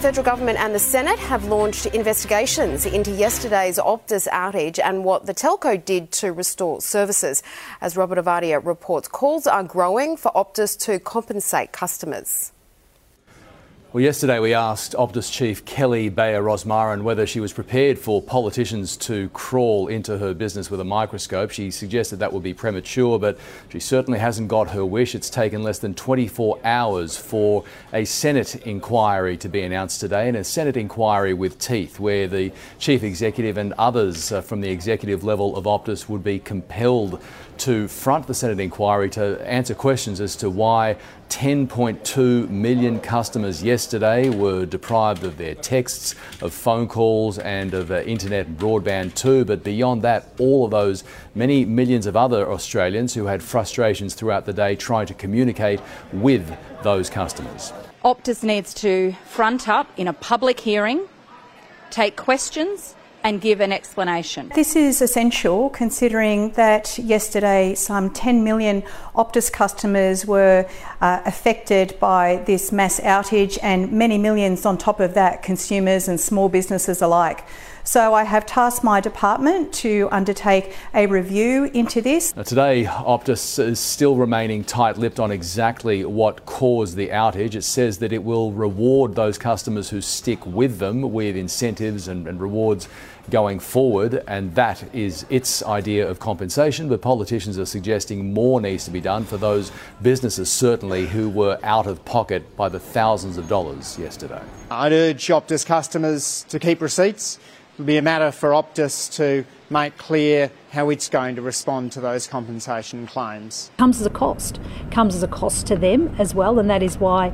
the federal government and the Senate have launched investigations into yesterday's Optus outage and what the telco did to restore services. As Robert Ovadia reports, calls are growing for Optus to compensate customers. Well, yesterday we asked Optus chief Kelly Bayer Rosmarin whether she was prepared for politicians to crawl into her business with a microscope. She suggested that would be premature, but she certainly hasn't got her wish. It's taken less than 24 hours for a Senate inquiry to be announced today, and a Senate inquiry with teeth, where the chief executive and others uh, from the executive level of Optus would be compelled to front the Senate inquiry to answer questions as to why 10.2 million customers yesterday were deprived of their texts, of phone calls, and of uh, internet and broadband too. But beyond that, all of those many millions of other Australians who had frustrations throughout the day trying to communicate with those customers. Optus needs to front up in a public hearing, take questions and give an explanation. This is essential considering that yesterday some 10 million Optus customers were uh, affected by this mass outage and many millions on top of that consumers and small businesses alike. So I have tasked my department to undertake a review into this. Now today, Optus is still remaining tight lipped on exactly what caused the outage. It says that it will reward those customers who stick with them with incentives and, and rewards going forward, and that is its idea of compensation. But politicians are suggesting more needs to be done for those businesses, certainly, who were out of pocket by the thousands of dollars yesterday. I'd urge Optus customers to keep receipts. It would be a matter for Optus to make clear how it's going to respond to those compensation claims. Comes as a cost, comes as a cost to them as well, and that is why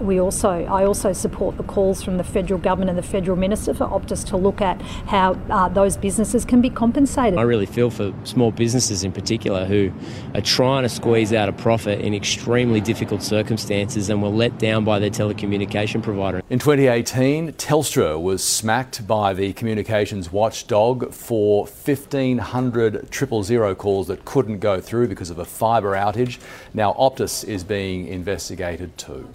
we also I also support the calls from the federal government and the federal minister for Optus to look at how uh, those businesses can be compensated. I really feel for small businesses in particular who are trying to squeeze out a profit in extremely difficult circumstances and were let down by their telecommunication provider. In 2018, Telstra was smacked by the communications watchdog for 1,500 triple zero calls that couldn't go through because of a fibre outage. Now, Optus is being investigated too.